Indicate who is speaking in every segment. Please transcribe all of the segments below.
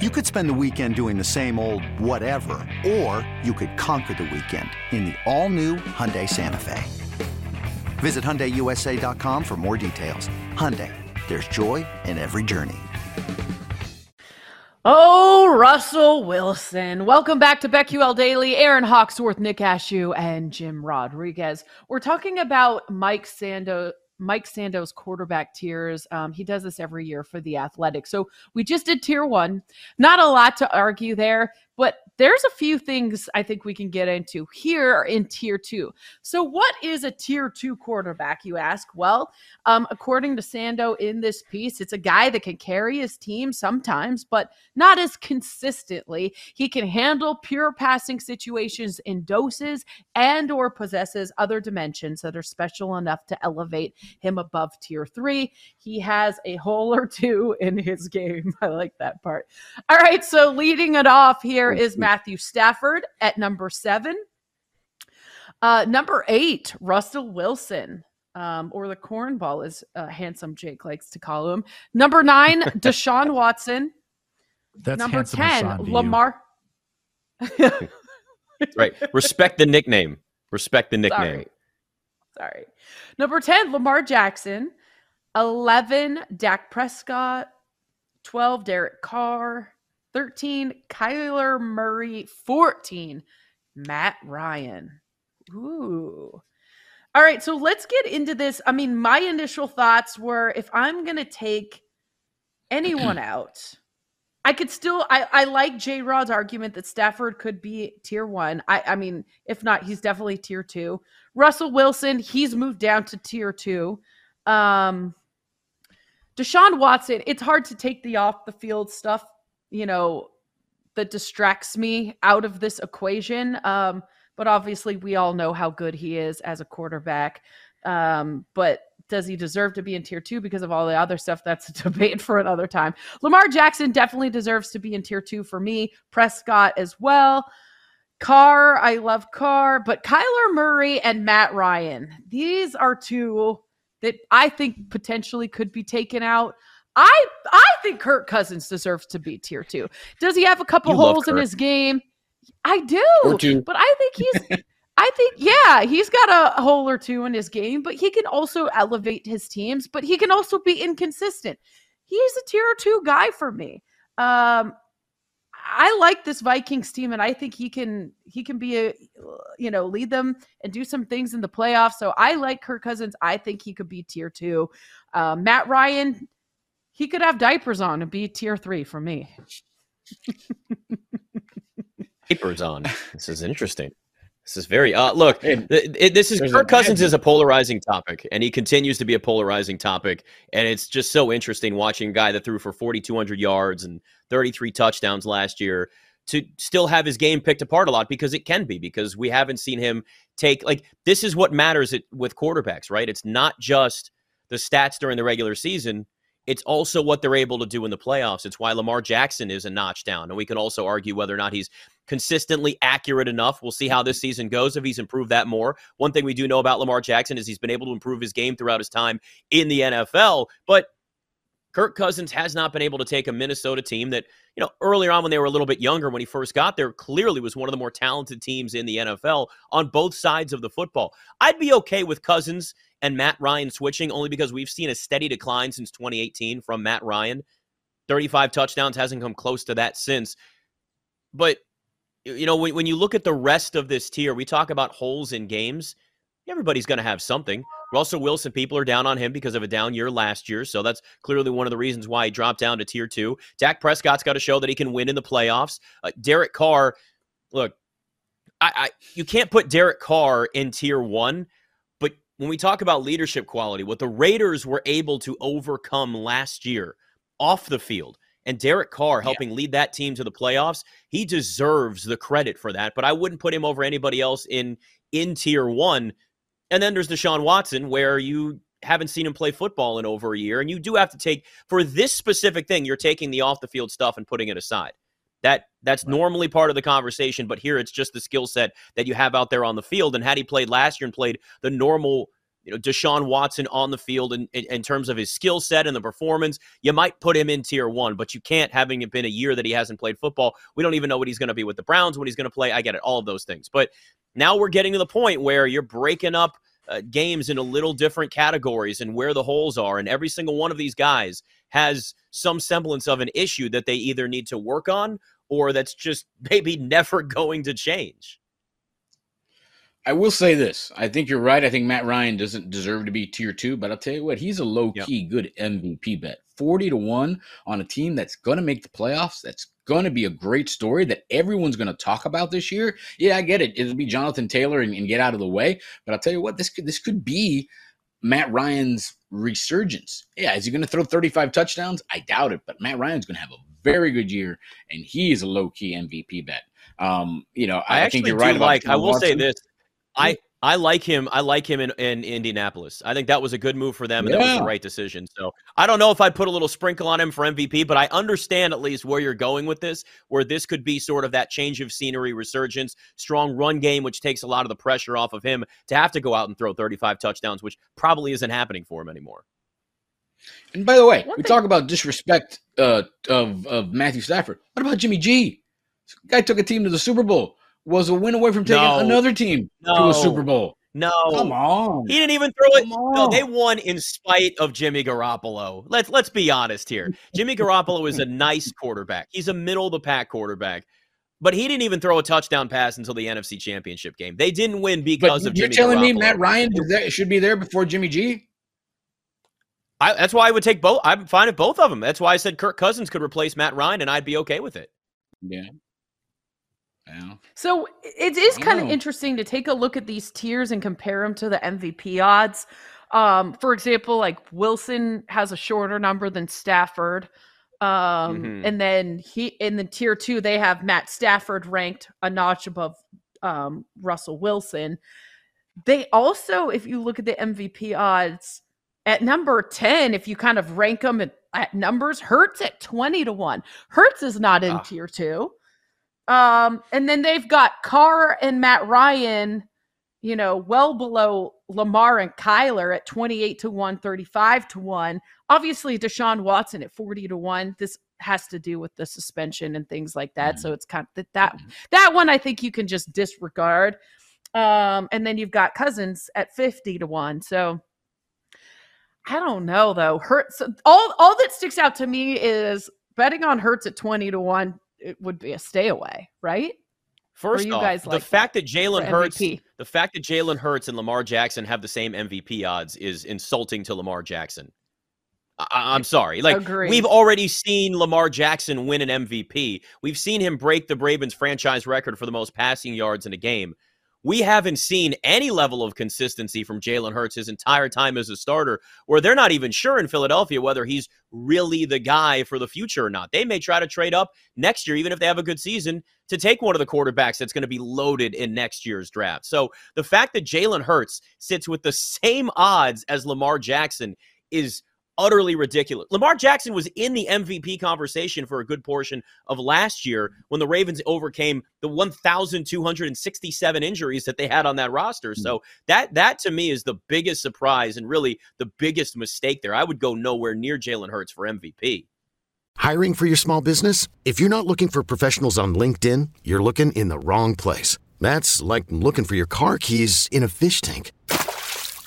Speaker 1: You could spend the weekend doing the same old whatever, or you could conquer the weekend in the all-new Hyundai Santa Fe. Visit HyundaiUSA.com for more details. Hyundai, there's joy in every journey.
Speaker 2: Oh, Russell Wilson. Welcome back to BetQL Daily. Aaron Hawksworth, Nick Ashew, and Jim Rodriguez. We're talking about Mike Sando, Mike Sando's quarterback tiers. Um, he does this every year for the athletic. So we just did tier one. Not a lot to argue there, but there's a few things I think we can get into here in tier two. So, what is a tier two quarterback, you ask? Well, um, according to Sando in this piece, it's a guy that can carry his team sometimes, but not as consistently. He can handle pure passing situations in doses and or possesses other dimensions that are special enough to elevate him above tier three. He has a hole or two in his game. I like that part. All right, so leading it off here is Matt Matthew Stafford at number seven. Uh, number eight, Russell Wilson, um, or the cornball, as uh, handsome Jake likes to call him. Number nine, Deshaun Watson.
Speaker 3: That's
Speaker 2: number ten, Lamar.
Speaker 4: right. Respect the nickname. Respect the nickname.
Speaker 2: Sorry. Sorry. Number 10, Lamar Jackson. 11, Dak Prescott. 12, Derek Carr. 13, Kyler Murray. 14, Matt Ryan. Ooh. All right, so let's get into this. I mean, my initial thoughts were if I'm going to take anyone out, I could still I, I like J Rod's argument that Stafford could be tier one. I, I mean, if not, he's definitely tier two. Russell Wilson, he's moved down to tier two. Um Deshaun Watson, it's hard to take the off the field stuff you know, that distracts me out of this equation. Um, but obviously, we all know how good he is as a quarterback. Um, but does he deserve to be in tier two because of all the other stuff? That's a debate for another time. Lamar Jackson definitely deserves to be in tier two for me. Prescott as well. Carr, I love Carr, but Kyler Murray and Matt Ryan, these are two that I think potentially could be taken out. I I think Kirk Cousins deserves to be tier two. Does he have a couple
Speaker 4: You
Speaker 2: holes in his game? I do, but I think he's. I think yeah, he's got a hole or two in his game, but he can also elevate his teams. But he can also be inconsistent. He's a tier two guy for me. Um, I like this Vikings team, and I think he can he can be a you know lead them and do some things in the playoffs. So I like Kirk Cousins. I think he could be tier two. Uh, Matt Ryan, he could have diapers on and be tier three for me.
Speaker 4: diapers on. This is interesting. This is very uh look.
Speaker 5: And
Speaker 4: th- it- this is
Speaker 5: there's
Speaker 4: Kirk Cousins is a polarizing topic, and he continues to be a polarizing topic. And it's just so interesting watching a guy that threw for 4,200 yards and 33 touchdowns last year to still have his game picked apart a lot because it can be because we haven't seen him take like this is what matters it, with quarterbacks, right? It's not just the stats during the regular season. It's also what they're able to do in the playoffs. It's why Lamar Jackson is a notch down. And we can also argue whether or not he's consistently accurate enough. We'll see how this season goes if he's improved that more. One thing we do know about Lamar Jackson is he's been able to improve his game throughout his time in the NFL, but Kirk Cousins has not been able to take a Minnesota team that, you know, earlier on when they were a little bit younger, when he first got there, clearly was one of the more talented teams in the NFL on both sides of the football. I'd be okay with Cousins and Matt Ryan switching only because we've seen a steady decline since 2018 from Matt Ryan. 35 touchdowns hasn't come close to that since. But you know, when, when you look at the rest of this tier, we talk about holes in games. Everybody's going to have something. Russell Wilson, people are down on him because of a down year last year. So that's clearly one of the reasons why he dropped down to tier two. Dak Prescott's got to show that he can win in the playoffs. Uh, Derek Carr, look, I, I you can't put Derek Carr in tier one, when we talk about leadership quality, what the Raiders were able to overcome last year off the field, and Derek Carr helping yeah. lead that team to the playoffs, he deserves the credit for that. But I wouldn't put him over anybody else in in tier one. And then there's Deshaun Watson, where you haven't seen him play football in over a year, and you do have to take for this specific thing, you're taking the off the field stuff and putting it aside. That that's right. normally part of the conversation, but here it's just the skill set that you have out there on the field. And had he played last year and played the normal, you know, Deshaun Watson on the field in, in, in terms of his skill set and the performance, you might put him in tier one, but you can't having it been a year that he hasn't played football. We don't even know what he's going to be with the Browns, what he's going to play. I get it, all of those things. But now we're getting to the point where you're breaking up uh, games in a little different categories and where the holes are. And every single one of these guys has some semblance of an issue that they either need to work on or that's just maybe never going to change.
Speaker 3: I will say this. I think you're right. I think Matt Ryan doesn't deserve to be tier two, but I'll tell you what, he's a low key yep. good MVP bet. 40 to 1 on a team that's going to make the playoffs. That's going to be a great story that everyone's going to talk about this year. Yeah, I get it. It'll be Jonathan Taylor and, and get out of the way. But I'll tell you what, this could this could be Matt Ryan's resurgence. Yeah, is he going to throw 35 touchdowns? I doubt it, but Matt Ryan's going to have a very good year, and he is a low key MVP bet. Um, you know,
Speaker 4: I,
Speaker 3: I
Speaker 4: think
Speaker 3: you're right.
Speaker 4: Like, I will Watson. say this: I I like him. I like him in, in Indianapolis. I think that was a good move for them, and yeah. that was the right decision. So I don't know if I'd put a little sprinkle on him for MVP, but I understand at least where you're going with this, where this could be sort of that change of scenery, resurgence, strong run game, which takes a lot of the pressure off of him to have to go out and throw 35 touchdowns, which probably isn't happening for him anymore.
Speaker 3: And by the way, One we thing- talk about disrespect uh, of of Matthew Stafford. What about Jimmy G? This guy took a team to the Super Bowl. Was a win away from taking no. another team no. to a Super Bowl.
Speaker 4: No,
Speaker 3: come on.
Speaker 4: He didn't even throw it. No, they won in spite of Jimmy Garoppolo. Let's let's be honest here. Jimmy Garoppolo is a nice quarterback. He's a middle of the pack quarterback, but he didn't even throw a touchdown pass until the NFC Championship game. They didn't win because but of.
Speaker 3: You're
Speaker 4: Jimmy
Speaker 3: telling
Speaker 4: Garoppolo. me
Speaker 3: Matt Ryan should be there before Jimmy G?
Speaker 4: I, that's why I would take both. I'm fine with both of them. That's why I said Kirk Cousins could replace Matt Ryan, and I'd be okay with it.
Speaker 3: Yeah. Yeah.
Speaker 2: So it is kind of interesting to take a look at these tiers and compare them to the MVP odds. Um, for example, like Wilson has a shorter number than Stafford. Um, mm-hmm. and then he in the tier two, they have Matt Stafford ranked a notch above um, Russell Wilson. They also, if you look at the MVP odds, at number 10, if you kind of rank them at, at numbers, Hurts at 20 to 1. Hurts is not in ah. tier two. Um, and then they've got Carr and Matt Ryan, you know, well below Lamar and Kyler at 28 to 1, 35 to 1. Obviously, Deshaun Watson at 40 to 1. This has to do with the suspension and things like that. Mm-hmm. So it's kind of that that, mm-hmm. that one I think you can just disregard. Um, and then you've got Cousins at 50 to 1. So I don't know though. Hurts all all that sticks out to me is betting on Hurts at 20 to 1 it would be a stay away, right?
Speaker 4: First you off, guys the fact that, that Jalen Hurts, the fact that Jalen Hurts and Lamar Jackson have the same MVP odds is insulting to Lamar Jackson. I- am sorry. Like Agreed. we've already seen Lamar Jackson win an MVP. We've seen him break the Ravens franchise record for the most passing yards in a game we haven't seen any level of consistency from Jalen Hurts his entire time as a starter, where they're not even sure in Philadelphia whether he's really the guy for the future or not. They may try to trade up next year, even if they have a good season, to take one of the quarterbacks that's going to be loaded in next year's draft. So the fact that Jalen Hurts sits with the same odds as Lamar Jackson is utterly ridiculous. Lamar Jackson was in the MVP conversation for a good portion of last year when the Ravens overcame the 1,267 injuries that they had on that roster. So mm-hmm. that that to me is the biggest surprise and really the biggest mistake there. I would go nowhere near Jalen Hurts for MVP.
Speaker 5: Hiring for your small business? If you're not looking for professionals on LinkedIn, you're looking in the wrong place. That's like looking for your car keys in a fish tank.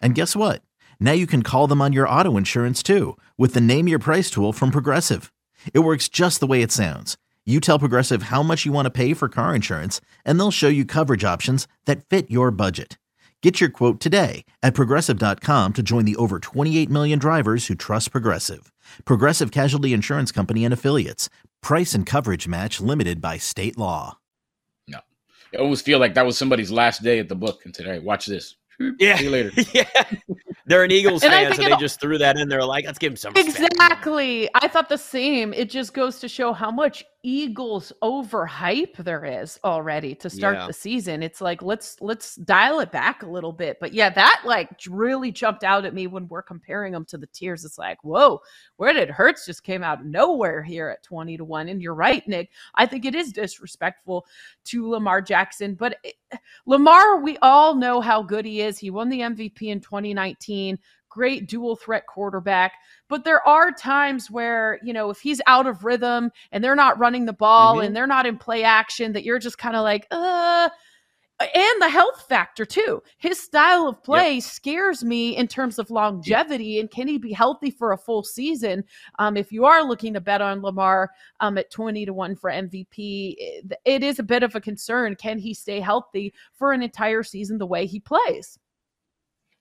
Speaker 6: And guess what? Now you can call them on your auto insurance too with the Name Your Price tool from Progressive. It works just the way it sounds. You tell Progressive how much you want to pay for car insurance, and they'll show you coverage options that fit your budget. Get your quote today at progressive.com to join the over 28 million drivers who trust Progressive. Progressive Casualty Insurance Company and Affiliates. Price and coverage match limited by state law.
Speaker 3: No. I almost feel like that was somebody's last day at the book. And today, watch this.
Speaker 4: Yeah.
Speaker 3: See you later.
Speaker 4: yeah. They're an Eagles
Speaker 2: And I
Speaker 4: fans,
Speaker 2: think
Speaker 4: and they
Speaker 2: it-
Speaker 4: just threw that in there like, let's give him some respect.
Speaker 2: Exactly. I thought the same. It just goes to show how much Eagles overhype there is already to start
Speaker 4: Yeah.
Speaker 2: the season. It's like let's let's dial it back a little bit. But yeah, that like really jumped out at me when we're comparing them to the tiers. It's like, whoa, where did Hurts just came out of nowhere here at 20 to 1? And you're right, Nick. I think it is disrespectful to Lamar Jackson, but it, Lamar, we all know how good he is. He won the MVP in 2019. Great dual threat quarterback. But there are times where, you know, if he's out of rhythm and they're not running the ball
Speaker 4: Mhm.
Speaker 2: and they're not in play action, that you're just kind of like, uh, and the health factor too. His style of play scares me in terms of longevity. And can he be healthy for a full season? Um, if you are looking to bet on Lamar um, at 20 to 1 for MVP, it, it is a bit of a concern. Can he stay healthy for an entire season the way he plays?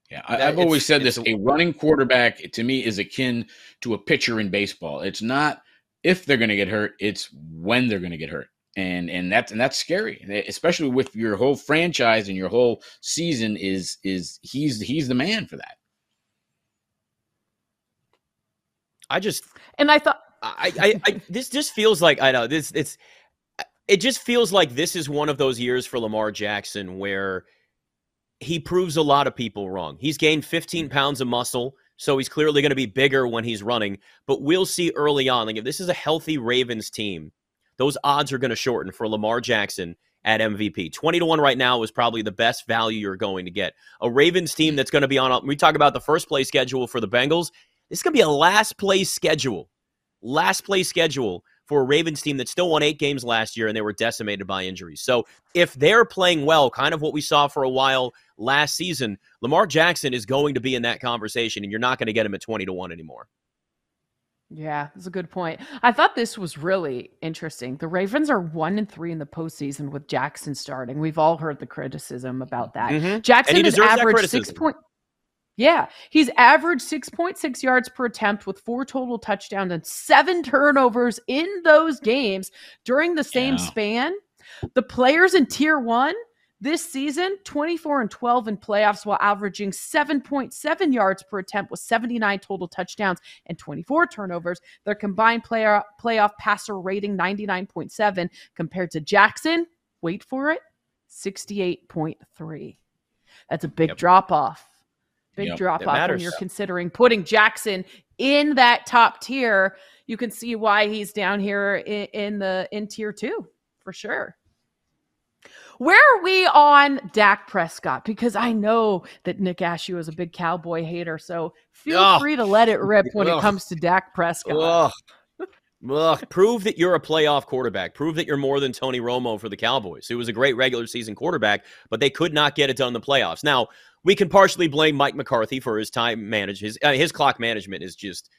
Speaker 3: Yeah, I, I've always said this: a running quarterback to me is akin to a pitcher in baseball. It's not if they're going to get hurt; it's when they're going to get hurt, and and that's and that's scary, especially with your whole franchise and your whole season. Is is he's he's the man for that?
Speaker 4: I just
Speaker 2: And I thought,
Speaker 4: I, I, I this just feels like I know this. It's it just feels like this is one of those years for Lamar Jackson where he proves a lot of people wrong. He's gained 15 mm-hmm. pounds of muscle, so he's clearly going to be bigger when he's running. But we'll see early on. Like if this is a healthy Ravens team, those odds are going to shorten for Lamar Jackson at MVP. 20 to 1 right now is probably the best value you're going to get. A Ravens team mm-hmm. that's going to be on we talk about the first place schedule for the Bengals. This is going to be a last place schedule. Last place schedule for a Ravens team that still won 8 games last year and they were decimated by injuries. So, if they're playing well, kind of what we saw for a while last season, Lamar Jackson is going to be in that conversation and you're not going to get him at 20 to 1 anymore.
Speaker 2: yeah, that's a good point. I thought this was really interesting. The Ravens are one and three in the postseason with Jackson starting. We've all heard the criticism about that.
Speaker 4: Mhm.
Speaker 2: Jackson has averaged six point. Yeah, he's averaged 6.6 yards per attempt with four total touchdowns and seven turnovers in those games during the same
Speaker 3: Yeah.
Speaker 2: span. The players in tier one this season, 24 and 12 in playoffs while averaging 7.7 yards per attempt with 79 total touchdowns and 24 turnovers. Their combined player, playoff passer rating 99.7 compared to Jackson, wait for it, 68.3. That's a big
Speaker 4: Yep.
Speaker 2: drop off. Big
Speaker 3: Yep.
Speaker 2: drop
Speaker 4: It
Speaker 2: off when you're considering putting Jackson in that top tier. You can see why he's down here in, in the in tier two for sure. Where are we on Dak Prescott? Because I know that Nick Ashew is a big cowboy hater, so feel
Speaker 4: Ugh.
Speaker 2: free to let it rip when it comes to Dak Prescott.
Speaker 4: Ugh. Ugh. Prove that you're a playoff quarterback. Prove that you're more than Tony Romo for the Cowboys, who was a great regular season quarterback, but they could not get it done in the playoffs. Now, we can partially blame Mike McCarthy for his time manage his uh, his clock management is just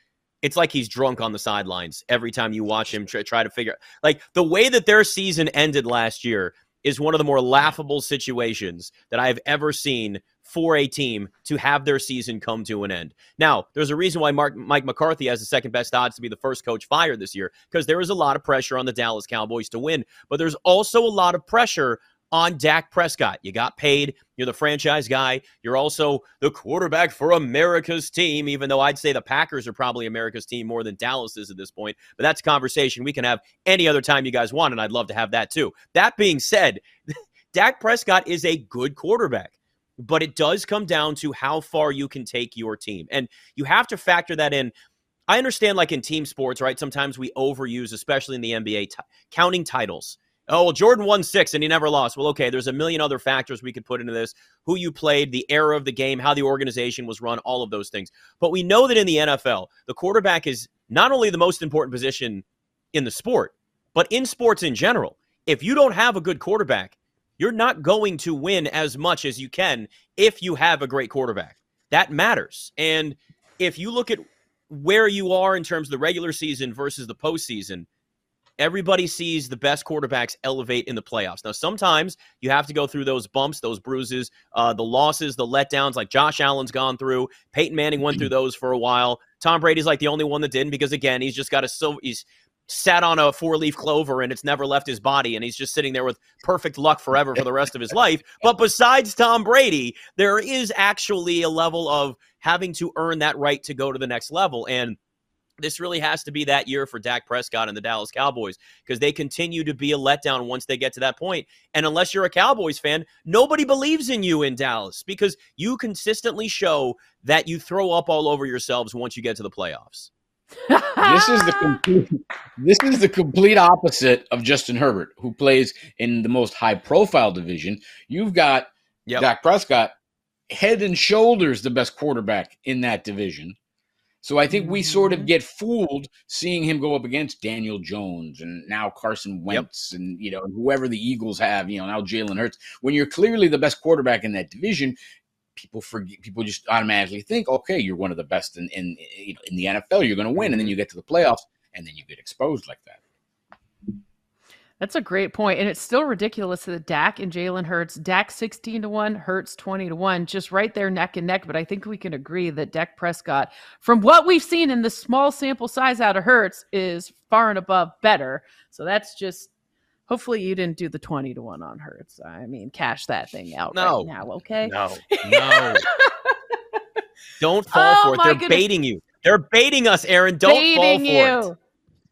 Speaker 4: it's like he's drunk on the sidelines every time you watch him try, try to figure like the way that their season ended last year is one of the more laughable situations that I've ever seen for a team to have their season come to an end. Now, there's a reason why Mark, Mike McCarthy has the second best odds to be the first coach fired this year because there is a lot of pressure on the Dallas Cowboys to win, but there's also a lot of pressure on Dak Prescott. You got paid, you're the franchise guy, you're also the quarterback for America's team, even though I'd say the Packers are probably America's team more than Dallas is at this point. But that's a conversation we can have any other time you guys want, and I'd love to have that too. That being said, Dak Prescott is a good quarterback but it does come down to how far you can take your team. And you have to factor that in. I understand, like in team sports, right? Sometimes we overuse, especially in the NBA, t- counting titles. Oh, well, Jordan won six and he never lost. Well, okay, there's a million other factors we could put into this who you played, the era of the game, how the organization was run, all of those things. But we know that in the NFL, the quarterback is not only the most important position in the sport, but in sports in general. If you don't have a good quarterback, you're not going to win as much as you can if you have a great quarterback. That matters. And if you look at where you are in terms of the regular season versus the postseason, everybody sees the best quarterbacks elevate in the playoffs. Now, sometimes you have to go through those bumps, those bruises, uh, the losses, the letdowns, like Josh Allen's gone through. Peyton Manning went through those for a while. Tom Brady's like the only one that didn't because again, he's just got a so he's sat on a four leaf clover and it's never left his body and he's just sitting there with perfect luck forever for the rest of his life. But besides Tom Brady, there is actually a level of having to earn that right to go to the next level. And this really has to be that year for Dak Prescott and the Dallas Cowboys because they continue to be a letdown once they get to that point. And unless you're a Cowboys fan, nobody believes in you in Dallas because you consistently show that you throw up all over yourselves once you get to the playoffs.
Speaker 3: this is the complete, this is the complete opposite of Justin Herbert, who plays in the most high profile division. You've got yep. Dak Prescott, head and shoulders the best quarterback in that division. So I think we sort of mm-hmm. get fooled seeing him go up against Daniel Jones and now Carson Wentz yep. and you know whoever the Eagles have, you know now Jalen Hurts. When you're clearly the best quarterback in that division, people forget. People just automatically think, okay, you're one of the best in in you know, in the NFL. You're going to win, and then mm-hmm. you get to the playoffs, and then you get exposed like that.
Speaker 2: That's a great point. And it's still ridiculous that Dak and Jalen Hurts, Dak 16 to 1, Hurts 20 to 1, just right there neck and neck. But I think we can agree that Dak Prescott, from what we've seen in the small sample size out of Hurts, is far and above better. So that's just hopefully you didn't do the 20 to 1 on Hurts. I mean, cash that thing out no. right now, okay?
Speaker 4: No. No. Don't fall oh, for it. Oh They're goodness. baiting you. They're baiting us, Aaron. Don't baiting fall for you. it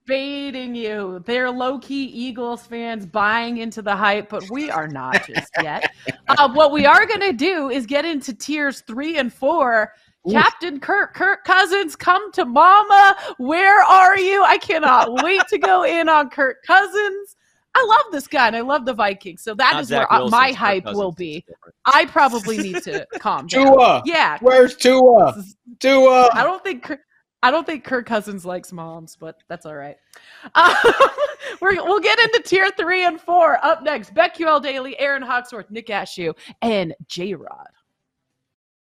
Speaker 2: baiting you. They're low key Eagles fans buying into the hype, but we are not just yet. uh, what we are going to do is get into tiers three and four. Captain Kirk, Kirk Cousins, come to mama. Where are you? I cannot wait to go in on Kirk Cousins. I love this guy and I love the Vikings. So that not is Zach where Wilson's my hype will be. I probably need to calm down.
Speaker 3: Tua.
Speaker 2: Yeah.
Speaker 3: Where's Tua? Tua.
Speaker 2: I don't think I don't think Kirk Cousins likes moms, but that's all right. Um, we will get into tier three and four. Up next, BetQL Daily, Aaron Hawksworth, Nick Ashew, and J Rod.